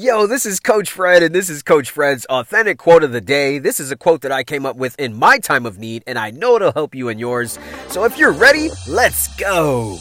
Yo, this is Coach Fred, and this is Coach Fred's authentic quote of the day. This is a quote that I came up with in my time of need, and I know it'll help you in yours. So if you're ready, let's go.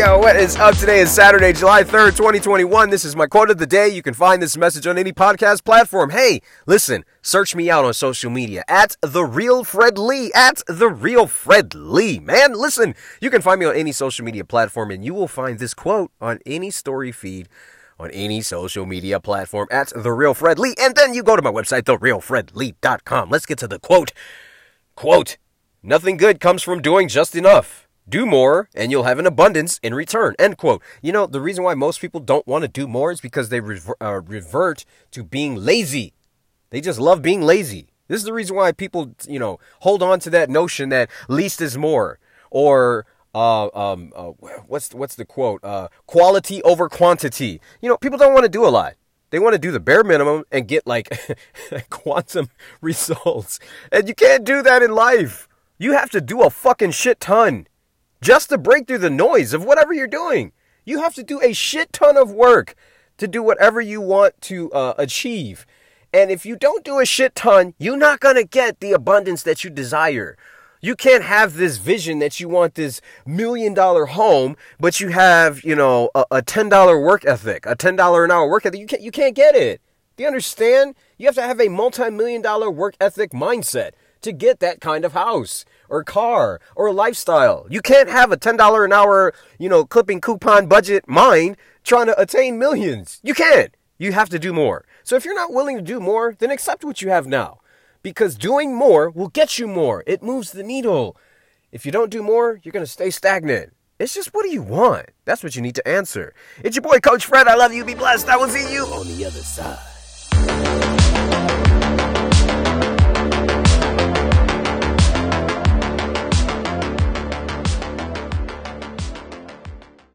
Yo, what is up? Today is Saturday, July 3rd, 2021. This is my quote of the day. You can find this message on any podcast platform. Hey, listen, search me out on social media at The Real Fred Lee. At The Real Fred Lee. Man, listen, you can find me on any social media platform and you will find this quote on any story feed on any social media platform at The Real Fred Lee. And then you go to my website, TheRealFredLee.com. Let's get to the quote. Quote, nothing good comes from doing just enough. Do more and you'll have an abundance in return. End quote. You know, the reason why most people don't want to do more is because they rever- uh, revert to being lazy. They just love being lazy. This is the reason why people, you know, hold on to that notion that least is more or uh, um, uh, what's what's the quote? Uh, quality over quantity. You know, people don't want to do a lot. They want to do the bare minimum and get like quantum results. And you can't do that in life. You have to do a fucking shit ton just to break through the noise of whatever you're doing. You have to do a shit ton of work to do whatever you want to uh, achieve. And if you don't do a shit ton, you're not going to get the abundance that you desire. You can't have this vision that you want this million dollar home, but you have, you know, a, a $10 work ethic, a $10 an hour work ethic. You can't, you can't get it. Do you understand? You have to have a multi million dollar work ethic mindset to get that kind of house or car or lifestyle. You can't have a $10 an hour, you know, clipping coupon budget mind trying to attain millions. You can't. You have to do more. So if you're not willing to do more, then accept what you have now. Because doing more will get you more. It moves the needle. If you don't do more, you're going to stay stagnant. It's just what do you want? That's what you need to answer. It's your boy, Coach Fred. I love you. Be blessed. I will see you on the other side.